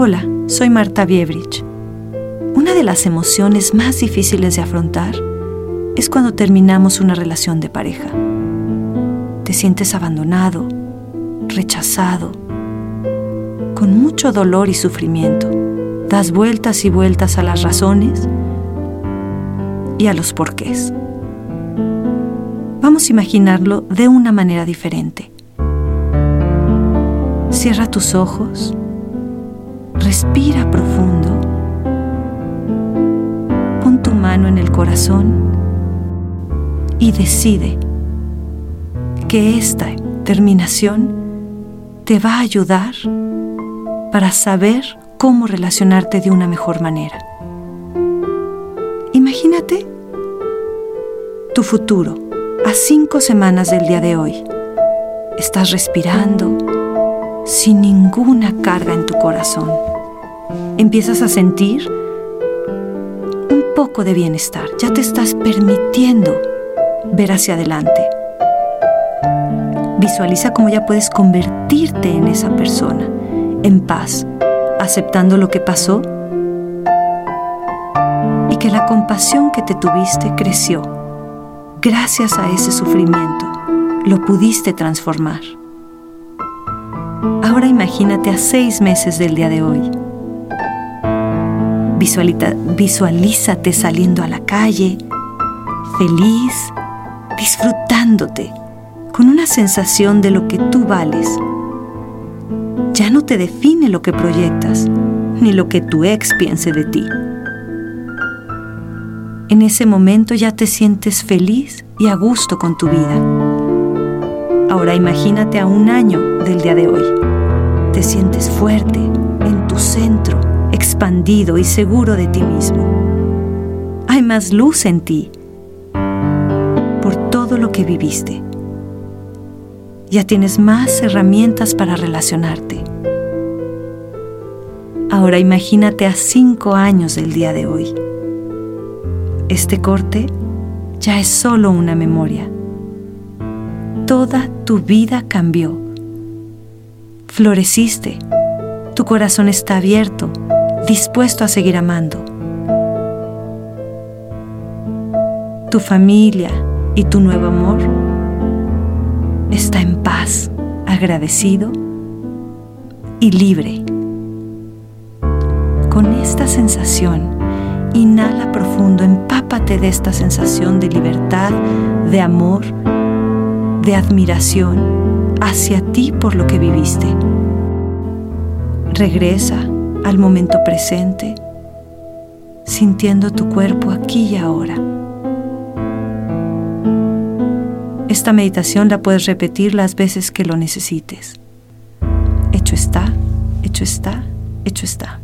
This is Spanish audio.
Hola, soy Marta Biebrich. Una de las emociones más difíciles de afrontar es cuando terminamos una relación de pareja. Te sientes abandonado, rechazado, con mucho dolor y sufrimiento. Das vueltas y vueltas a las razones y a los porqués. Vamos a imaginarlo de una manera diferente. Cierra tus ojos, respira profundo, pon tu mano en el corazón y decide que esta terminación te va a ayudar para saber cómo relacionarte de una mejor manera. Imagínate tu futuro a cinco semanas del día de hoy. Estás respirando sin ninguna carga en tu corazón. Empiezas a sentir un poco de bienestar. Ya te estás permitiendo ver hacia adelante. Visualiza cómo ya puedes convertirte en esa persona, en paz, aceptando lo que pasó y que la compasión que te tuviste creció. Gracias a ese sufrimiento, lo pudiste transformar. Ahora imagínate a seis meses del día de hoy. Visualízate saliendo a la calle, feliz, disfrutándote, con una sensación de lo que tú vales. Ya no te define lo que proyectas, ni lo que tu ex piense de ti. En ese momento ya te sientes feliz y a gusto con tu vida. Ahora imagínate a un año del día de hoy. Te sientes fuerte, en tu centro, expandido y seguro de ti mismo. Hay más luz en ti por todo lo que viviste ya tienes más herramientas para relacionarte. Ahora imagínate a cinco años del día de hoy. Este corte ya es solo una memoria. Toda tu vida cambió. Floreciste. Tu corazón está abierto, dispuesto a seguir amando. Tu familia y tu nuevo amor está en paz, agradecido y libre. Con esta sensación, inhala profundo, empápate de esta sensación de libertad, de amor, de admiración hacia ti por lo que viviste. Regresa al momento presente, sintiendo tu cuerpo aquí y ahora. Esta meditación la puedes repetir las veces que lo necesites. Hecho está, hecho está, hecho está.